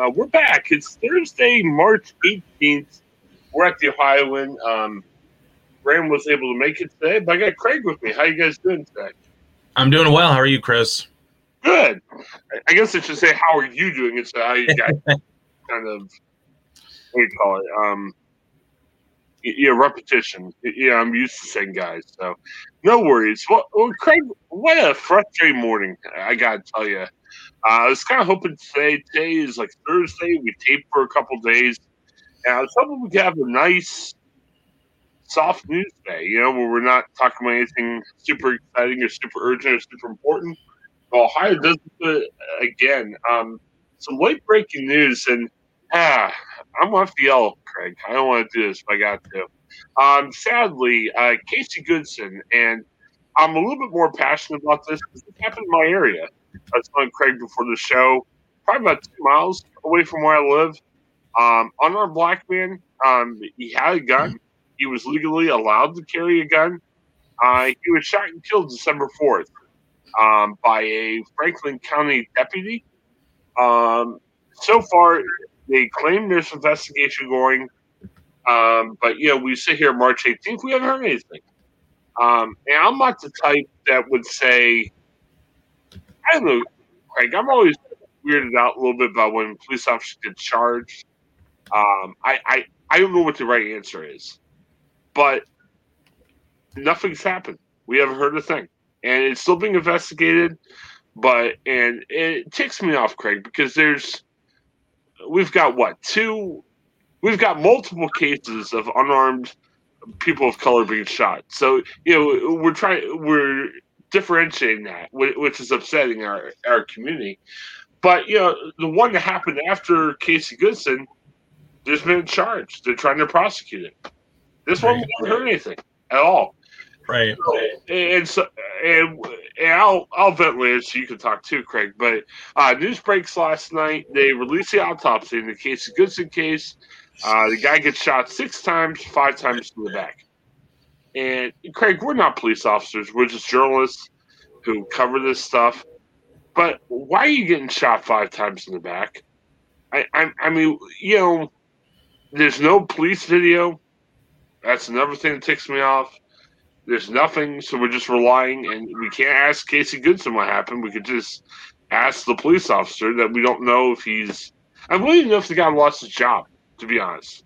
Uh, we're back. It's Thursday, March 18th. We're at the Ohioan. Um, Graham was able to make it today, but I got Craig with me. How you guys doing today? I'm doing well. How are you, Chris? Good. I guess I should say, how are you doing? It's how you guys kind of, what do you call it? Um, yeah, repetition. Yeah, I'm used to saying guys, so no worries. Well, well Craig, what a frustrating morning. I gotta tell you. Uh, I was kind of hoping today. Today is like Thursday. We taped for a couple days, and I was hoping we could have a nice, soft news day. You know, where we're not talking about anything super exciting or super urgent or super important. Well, Ohio does it again. Um, some late breaking news, and ah, I'm off the L, Craig. I don't want to do this, but I got to. Um, sadly, uh, Casey Goodson, and I'm a little bit more passionate about this because it happened in my area. I was telling Craig before the show, probably about two miles away from where I live. Um, unarmed black man. Um, he had a gun. He was legally allowed to carry a gun. Uh, he was shot and killed December 4th um, by a Franklin County deputy. Um, so far, they claim there's investigation going, um, but you know we sit here March 18th, we haven't heard anything. Um, and I'm not the type that would say, Craig. I'm always weirded out a little bit about when police officers get charged. Um, I, I I don't know what the right answer is, but nothing's happened. We haven't heard a thing, and it's still being investigated. But and it ticks me off, Craig, because there's we've got what two? We've got multiple cases of unarmed people of color being shot. So you know we're trying we're differentiating that, which is upsetting our our community. But you know the one that happened after Casey Goodson, there's been a charge. They're trying to prosecute it. This right. one we haven't heard anything at all. Right. And so, and, and I'll I'll vent later so you can talk too, Craig. But uh, news breaks last night. They released the autopsy in the Casey Goodson case. Uh, the guy gets shot six times, five times to the back. And Craig, we're not police officers. We're just journalists who cover this stuff. But why are you getting shot five times in the back? I, I, I mean, you know, there's no police video. That's another thing that ticks me off. There's nothing, so we're just relying, and we can't ask Casey Goodson what happened. We could just ask the police officer that we don't know if he's. I don't even know if the guy lost his job, to be honest.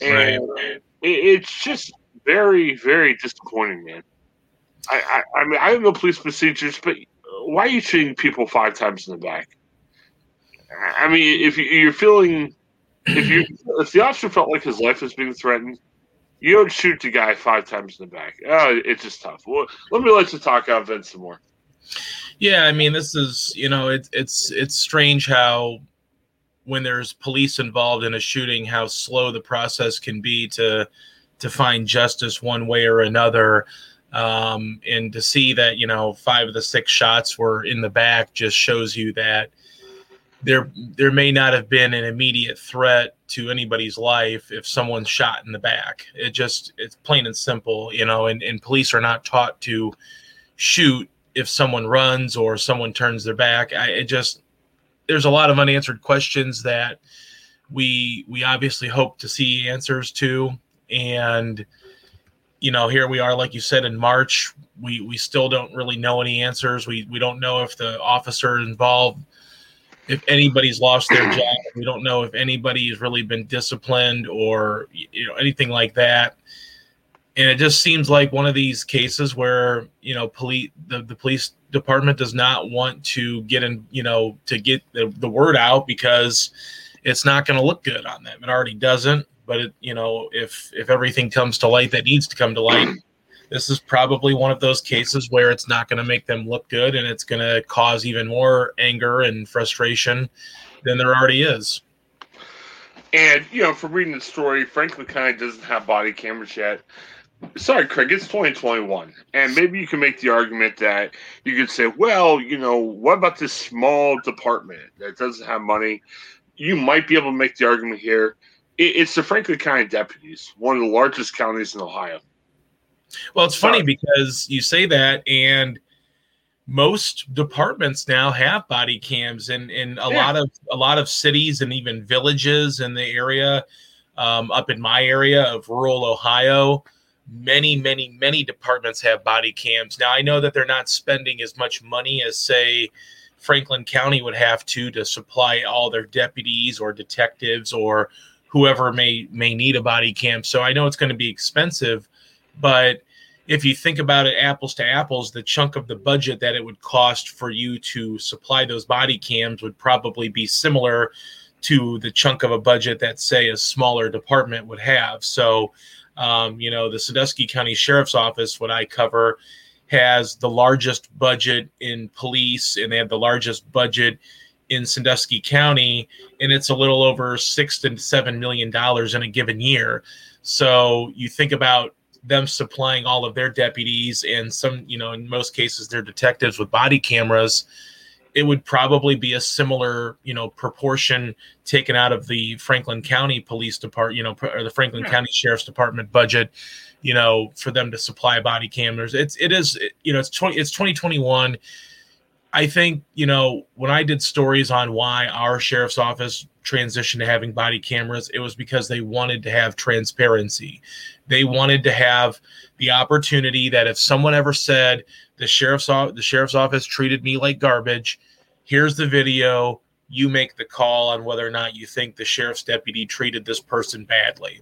And right. it, it's just very, very disappointing, man. I, I, I mean, I don't know police procedures, but why are you shooting people five times in the back? I mean, if you're feeling, if you if the officer felt like his life was being threatened, you don't shoot the guy five times in the back. Oh, it's just tough. Well, let me let you talk out Vince some more. Yeah, I mean, this is you know, it's it's it's strange how when there's police involved in a shooting, how slow the process can be to to find justice one way or another. Um, and to see that you know five of the six shots were in the back just shows you that there there may not have been an immediate threat to anybody's life if someone's shot in the back. It just it's plain and simple, you know, and, and police are not taught to shoot if someone runs or someone turns their back. I it just there's a lot of unanswered questions that we we obviously hope to see answers to and you know here we are like you said in march we we still don't really know any answers we we don't know if the officer involved if anybody's lost their job. We don't know if anybody has really been disciplined or you know anything like that. And it just seems like one of these cases where you know police the, the police department does not want to get in you know to get the, the word out because it's not going to look good on them. It already doesn't. But it, you know if if everything comes to light that needs to come to light this is probably one of those cases where it's not going to make them look good and it's going to cause even more anger and frustration than there already is. And, you know, from reading the story, Franklin County doesn't have body cameras yet. Sorry, Craig, it's 2021. And maybe you can make the argument that you could say, well, you know, what about this small department that doesn't have money? You might be able to make the argument here. It's the Franklin County deputies, one of the largest counties in Ohio. Well, it's funny because you say that, and most departments now have body cams and in a Yeah. lot of a lot of cities and even villages in the area um, up in my area of rural ohio many many many departments have body cams now i know that they're not spending as much money as say franklin county would have to to supply all their deputies or detectives or whoever may may need a body cam. So i know it's going to be expensive but if you think about it apples to apples the chunk of the budget that it would cost for you to supply those body cams would probably be similar to the chunk of a budget that say a smaller department would have. So um, you know the sandusky county sheriff's office what i cover has the largest budget in police and they have the largest budget in sandusky county and it's a little over six to seven million dollars in a given year so you think about them supplying all of their deputies and some, you know, in most cases, their detectives with body cameras, it would probably be a similar, you know, proportion taken out of the Franklin County Police Department, you know, or the Franklin Yeah. County Sheriff's Department budget, you know, for them to supply body cameras. It's it is, you know, it's twenty, it's twenty twenty one. I think, you know, when I did stories on why our sheriff's office transitioned to having body cameras, it was because they wanted to have transparency. They wanted to have the opportunity that if someone ever said the sheriff's the sheriff's office treated me like garbage, here's the video, you make the call on whether or not you think the sheriff's deputy treated this person badly.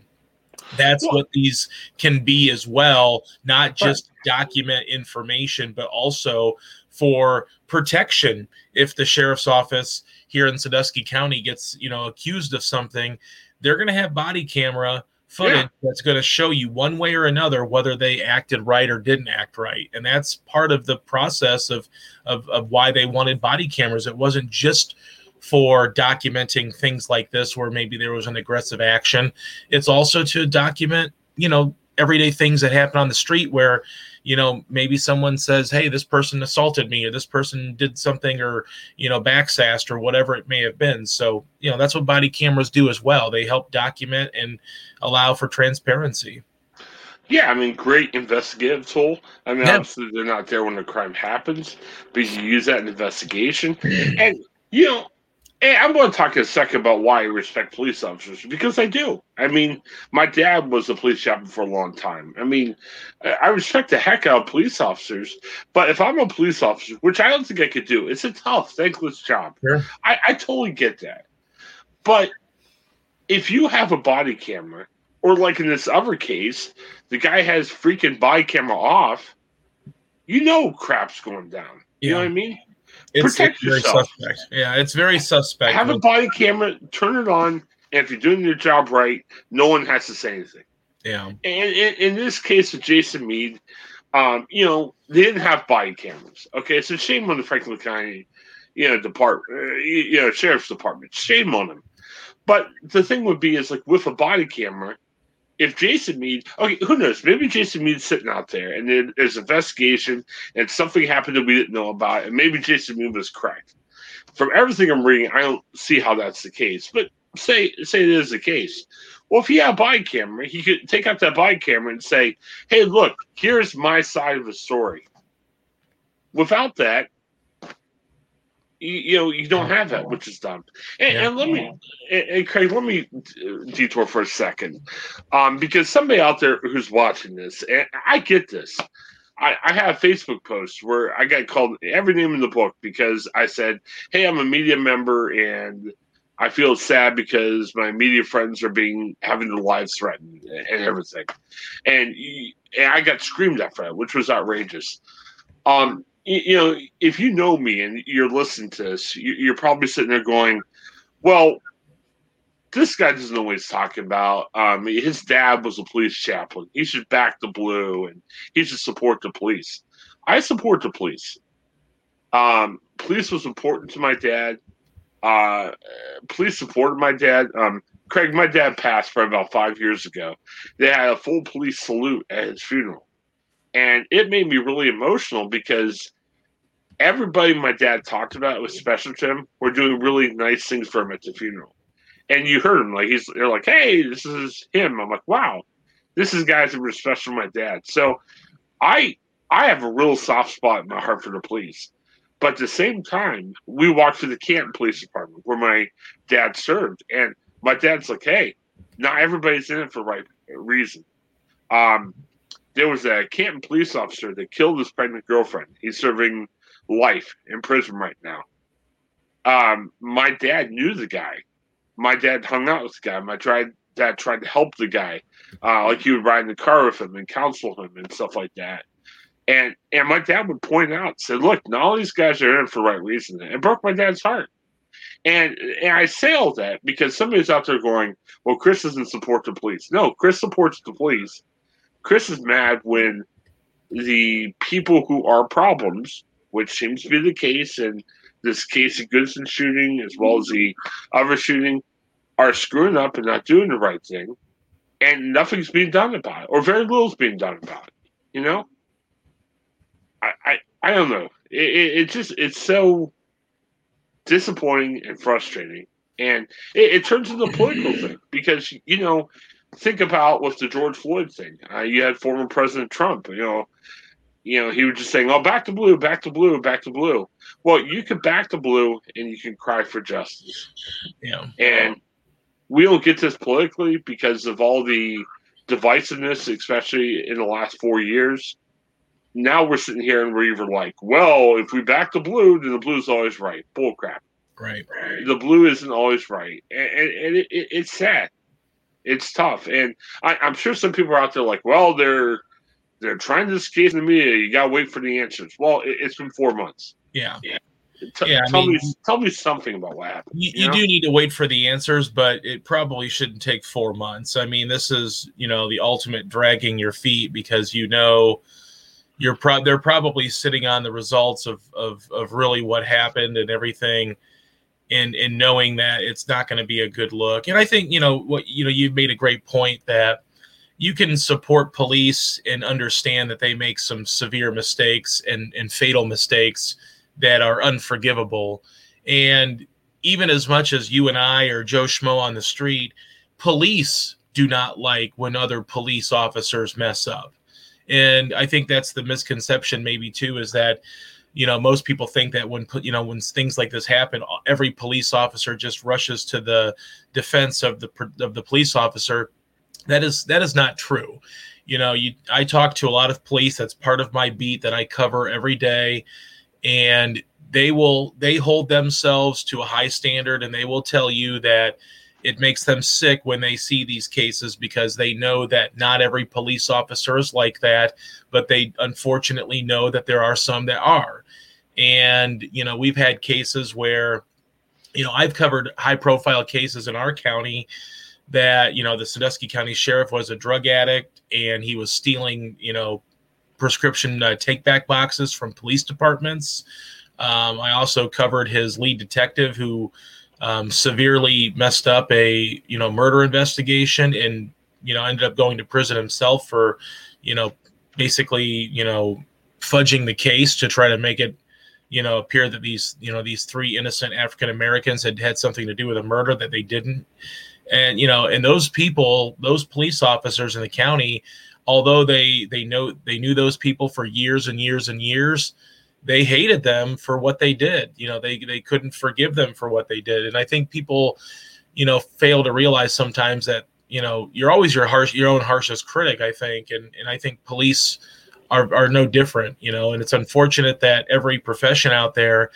That's Well- what these can be as well, not just document information, but also for protection. If the sheriff's office here in Sandusky County gets, you know, accused of something, they're going to have body camera footage Yeah. that's going to show you one way or another whether they acted right or didn't act right. And that's part of the process of of, of why they wanted body cameras. It wasn't just for documenting things like this where maybe there was an aggressive action. It's also to document, you know, everyday things that happen on the street where you know maybe someone says hey this person assaulted me or this person did something or you know backsassed or whatever it may have been so you know that's what body cameras do as well they help document and allow for transparency Yeah, I mean, great investigative tool. I mean, Yeah. obviously they're not there when the crime happens, but you use that in investigation. And you know, and I'm going to talk in a second about why I respect police officers because I do. I mean, my dad was a police chaplain for a long time. I mean, I respect the heck out of police officers, but if I'm a police officer, which I don't think I could do, it's a tough, thankless job. I, I totally get that. But if you have a body camera, or like in this other case, the guy has freaking body camera off, you know crap's going down. You know what I mean? It's, Protect it's very yourself. suspect yeah it's very suspect Have a body camera, turn it on, and if you're doing your job right, no one has to say anything. yeah And in, in this case with Jason Meade, um, you know, they didn't have body cameras. Okay, so shame on the Franklin County, you know, department, uh, you you know, sheriff's department. Shame on them. But the thing would be is like with a body camera, if Jason Meade, okay, who knows? Maybe Jason Meade's sitting out there and then there's investigation and something happened that we didn't know about, and maybe Jason Meade was correct. From everything I'm reading, I don't see how that's the case. But say say it is the case. Well, if he had a body camera, he could take out that body camera and say, "Hey, look, here's my side of the story." Without that, you, you know, you don't have that, which is dumb. And, Yeah. and let me, and, and Craig, let me uh, detour for a second, um, because somebody out there who's watching this, and I get this. I, I have Facebook posts where I got called every name in the book because I said, "Hey, I'm a media member and." I feel sad because my media friends are being having their lives threatened and everything, and, and I got screamed at for that, which was outrageous. Um, y- you know, if you know me and you're listening to this, you- you're probably sitting there going, "Well, this guy doesn't know what he's talking about. Um, his dad was a police chaplain. He should back the blue and he should support the police. I support the police. Um, police was important to my dad. Uh, police supported my dad. Um, Craig, my dad passed probably about five years ago. They had a full police salute at his funeral. And it made me really emotional because everybody my dad talked about was special to him were doing really nice things for him at the funeral. And you heard him like he's they're like, Hey, this is him. I'm like, wow, this is guys that were special to my dad. So I I have a real soft spot in my heart for the police. But at the same time, we walked to the Canton Police Department where my dad served, and my dad's like, "Hey, not everybody's in it for right reason." Um, there was a Canton police officer that killed his pregnant girlfriend. He's serving life in prison right now. Um, my dad knew the guy. My dad hung out with the guy. My dad, dad tried to help the guy. Uh, like he would ride in the car with him and counsel him and stuff like that. And and my dad would point out, said, "Look, not all these guys are in for the right reason." It broke my dad's heart. And and I say all that because somebody's out there going, "Well, Chris doesn't support the police." No, Chris supports the police. Chris is mad when the people who are problems, which seems to be the case in this Casey Goodson shooting as well as the other shooting, are screwing up and not doing the right thing, and nothing's being done about it, or very little is being done about it. You know, I I, I don't know. It, it, it just it's so disappointing and frustrating, and it, it turns into a political thing because you know think about with the George Floyd thing. Uh, you had former President Trump. You know, you know he was just saying, "Oh, back to blue, back to blue, back to blue." Well, you can back to blue and you can cry for justice. Yeah, and we don't get this politically because of all the divisiveness, especially in the last four years. Now we're sitting here and we're either like, well, if we back the blue, then the blue's always right. Bull crap. Right. The blue isn't always right, and, and, and it, it, it's sad it's tough, and I, am sure some people are out there like, well, they're they're trying to escape the media. You gotta wait for the answers. Well, it, has been four months. Yeah. Yeah. T- yeah, tell mean, me, tell me something about what happened. You, you, you do need to wait for the answers, but it probably shouldn't take four months. I mean, this is you know the ultimate dragging your feet because you know you're pro- they're probably sitting on the results of of of really what happened and everything and knowing that it's not going to be a good look. And I think you know what you know you've made a great point that you can support police and understand that they make some severe mistakes and and fatal mistakes that are unforgivable. And even as much as you and I or Joe Schmo on the street, police do not like when other police officers mess up. And I think that's the misconception, maybe too, is that you know most people think that when you know when things like this happen every police officer just rushes to the defense of the of the police officer. That is that is not true. You know you i talk to a lot of police. That's part of my beat that i cover every day. And they will they hold themselves to a high standard and they will tell you that it makes them sick when they see these cases because they know that not every police officer is like that, but they unfortunately know that there are some that are. And, you know, we've had cases where, you know, I've covered high profile cases in our county that, you know, the Sandusky County Sheriff was a drug addict and he was stealing, you know, prescription uh, take back boxes from police departments. Um, I also covered his lead detective who um, severely messed up a you know murder investigation and you know ended up going to prison himself for you know basically you know fudging the case to try to make it you know appear that these you know these three innocent African Americans had had something to do with a murder that they didn't. And you know and those people those police officers in the county although they they know they knew those people for years and years and years they hated them for what they did. You know, they they couldn't forgive them for what they did. And I think people, you know, fail to realize sometimes that you know you're always your harsh your own harshest critic. I think, and and I think police are are no different. You know, and it's unfortunate that every profession out there,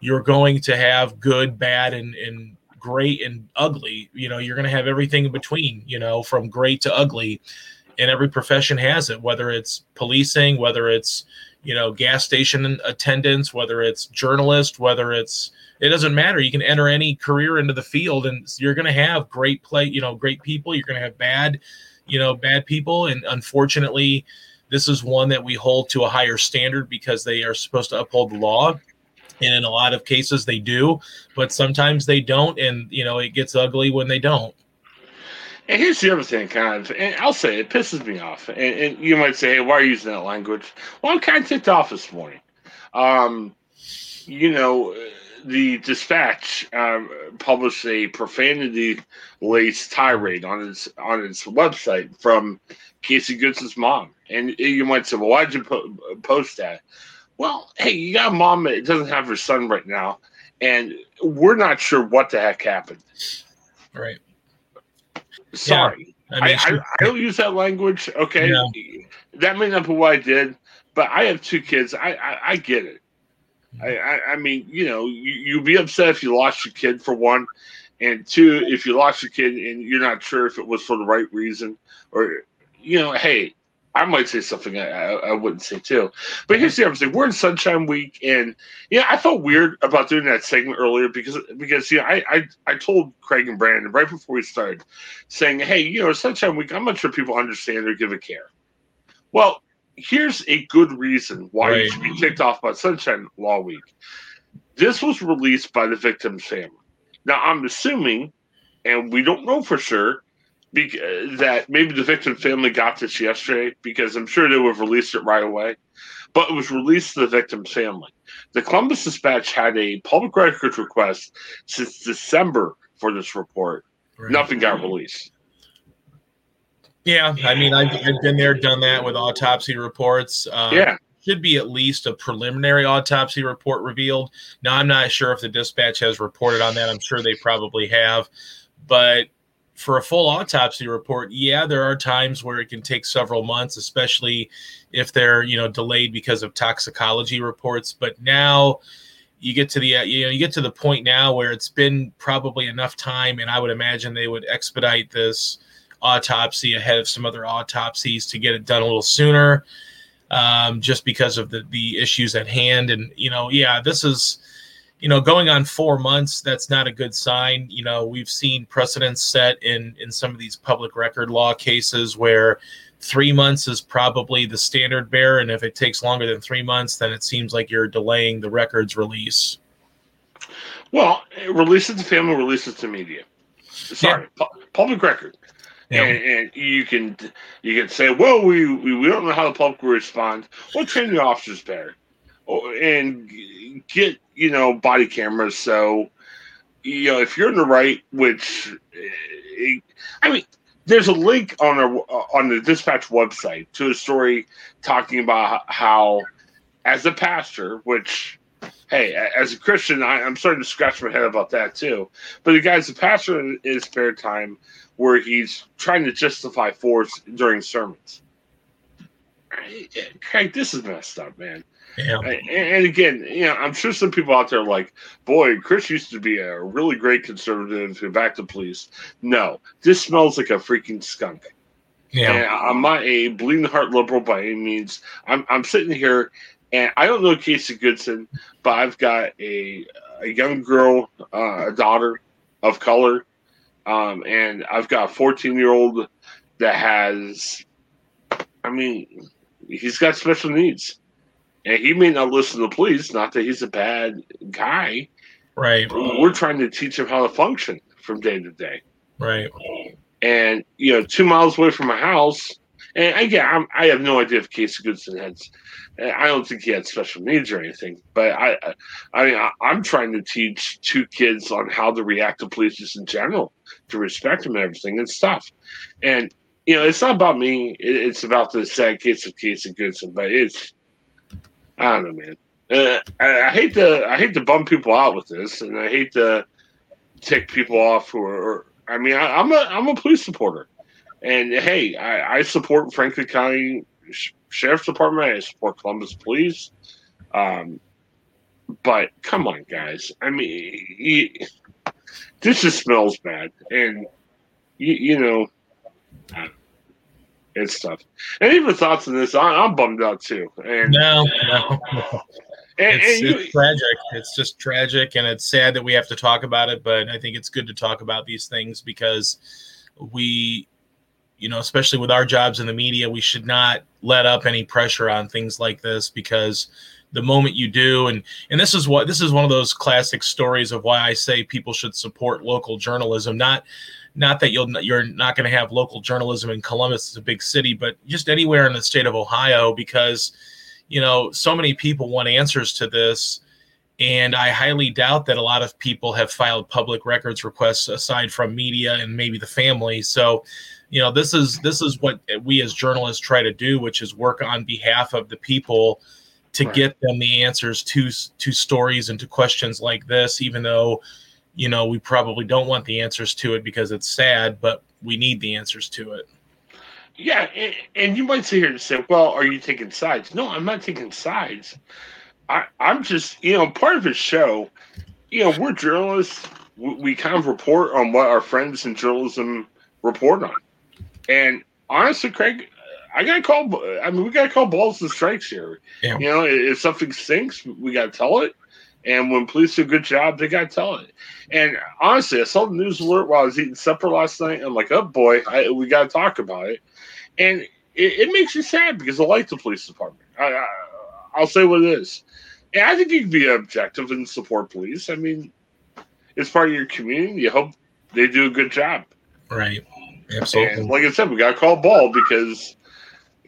you're going to have good, bad, and and great and ugly. You know, you're going to have everything in between. You know, from great to ugly. And every profession has it, whether it's policing, whether it's you know gas station attendants whether it's journalist whether it's it doesn't matter. You can enter any career into the field and you're going to have great play you know great people. You're going to have bad you know bad people. And unfortunately this is one that we hold to a higher standard because they are supposed to uphold the law. And in a lot of cases they do but sometimes they don't. And you know it gets ugly when they don't and here's the other thing, kind of, and I'll say it pisses me off. And, and, you might say, "Hey, why are you using that language?" Well, I'm kind of ticked off this morning. Um, you know, the Dispatch um, published a profanity-laced tirade on its on its website from Casey Goodson's mom. And you might say, well, why'd you po- post that? Well, hey, you got a mom that doesn't have her son right now, and we're not sure what the heck happened. Right. Sorry. Yeah, I, mean, I, I, I, don't use that language. Okay. Yeah. That may not be what I did, but I have two kids. I, I, I get it. Mm-hmm. I, I, I, mean, you know, you, you'd be upset if you lost your kid for one, and two, if you lost your kid and you're not sure if it was for the right reason, or you know, hey, I might say something I, I, wouldn't say too. But here's the other thing: we're in Sunshine Week, and yeah, I felt weird about doing that segment earlier because because you know I I, I told Craig and Brandon right before we started, saying, hey, you know, Sunshine Week, I'm not sure people understand or give a care. Well, here's a good reason why right. you should be kicked off about Sunshine Law Week. This was released by the victim's family. Now, I'm assuming, and we don't know for sure, that maybe the victim family got this yesterday because I'm sure they would have released it right away. But it was released to the victim's family. The Columbus Dispatch had a public records request since December for this report. Right. Nothing got released. Yeah, I mean, I've, I've, been there, done that with autopsy reports. Um, yeah. Should be at least a preliminary autopsy report revealed. Now, I'm not sure if the dispatch has reported on that. I'm sure they probably have. But for a full autopsy report, yeah, there are times where it can take several months, especially if they're you know delayed because of toxicology reports. But now you get to the you know you get to the point now where it's been probably enough time, and I would imagine they would expedite this autopsy ahead of some other autopsies to get it done a little sooner, um, just because of the the issues at hand. And you know, yeah, this is you know, going on four months, that's not a good sign. You know, we've seen precedents set in in some of these public record law cases where three months is probably the standard bear, and if it takes longer than three months, then it seems like you're delaying the record's release. Well, release it to family, release it to media. Sorry, yeah. pu- public record. Yeah. And, and, you can you can say, well, we, we, we don't know how the public will respond. We'll train the officers better, oh, and get you know body cameras. So you know if you're in the right, which eh, I mean, there's a link on our on the dispatch website to a story talking about how, as a pastor, which hey, as a Christian, I, am starting to scratch my head about that too. But the guy's a pastor in his spare time where he's trying to justify force during sermons. Craig, this is messed up, man. Yeah. And, again, you know, I'm sure some people out there are like, boy, Chris used to be a really great conservative who backed the police. No, this smells like a freaking skunk. Yeah. And I'm not a bleeding heart liberal by any means. I'm, I'm sitting here and I don't know Casey Goodson, but I've got a, a young girl, uh, a daughter of color, um, and I've got a 14 year old that has, I mean, he's got special needs and he may not listen to the police. Not that he's a bad guy. Right. We're trying to teach him how to function from day to day. Right. And you know, two miles away from my house, and again, I'm, i have no idea if Casey Goodson has. I don't think he had special needs or anything, but I, I mean, I, I'm trying to teach two kids on how to react to police just in general, to respect them and everything and stuff. And you know, it's not about me. It's about the sad case of Casey Goodson, but it's I don't know, man. Uh, I, I, hate to I hate to bum people out with this, and I hate to tick people off who are. I mean, I, am a I'm a police supporter, and hey, I, I support Franklin County Sheriff's Department. I support Columbus Police. Um, but come on, guys. I mean, this just smells bad, and you, you know. It's tough. Any of the thoughts on this? I, am bummed out too. And no, no. And, it's, and you, it's tragic. It's just tragic, and it's sad that we have to talk about it. But I think it's good to talk about these things because we, you know, especially with our jobs in the media, we should not let up any pressure on things like this because the moment you do. And and this is what this is one of those classic stories of why I say people should support local journalism. Not not that you'll you're not going to have local journalism in Columbus, it's a big city, but just anywhere in the state of Ohio, because you know so many people want answers to this, And I highly doubt that a lot of people have filed public records requests aside from media and maybe the family. So, you know, this is this is what we as journalists try to do, which is work on behalf of the people to right. get them the answers to to stories and to questions like this, even though, you know, we probably don't want the answers to it because it's sad, but we need the answers to it. Yeah, and, and you might sit here and say, "Well, are you taking sides?" No, I'm not taking sides. I, I'm just, you know, part of his show. You know, we're journalists. We, we kind of report on what our friends in journalism report on, and honestly, Craig, I gotta call. I mean, we gotta call balls and strikes here. Yeah. You know, if something stinks, we gotta tell it. And when police do a good job, they gotta tell it. And honestly, I saw the news alert while I was eating supper last night. I'm like, oh boy, I, we gotta talk about it and it, it, makes you sad because I like the police department. I, I, will say what it is. And I think you can be objective and support police. I mean, it's part of your community. You hope they do a good job. Right. Absolutely. And like I said, we got to call ball because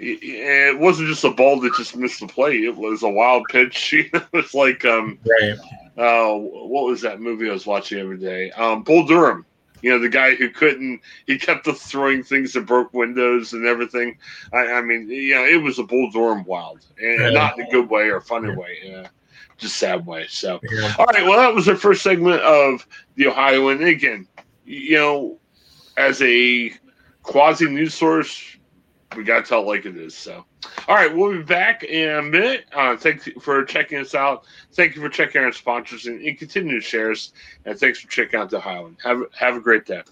it, wasn't just a ball that just missed the play. It was a wild pitch. it was like, um, right. Uh, what was that movie I was watching every day? Um, Bull Durham you know, the guy who couldn't, he kept throwing things that broke windows and everything. I, I mean, you know, it was a Bull Durham wild, and yeah. not in a good way or funny yeah. way, yeah, just sad way. So, yeah. all right, well, that was the first segment of the Ohioan. And again, you know, as a quasi news source, we got to tell like it is. So, all right, we'll be back in a minute. Uh, thanks for checking us out. Thank you for checking our sponsors and, and continue to share us. And thanks for checking out the Ohioan. Have have a great day.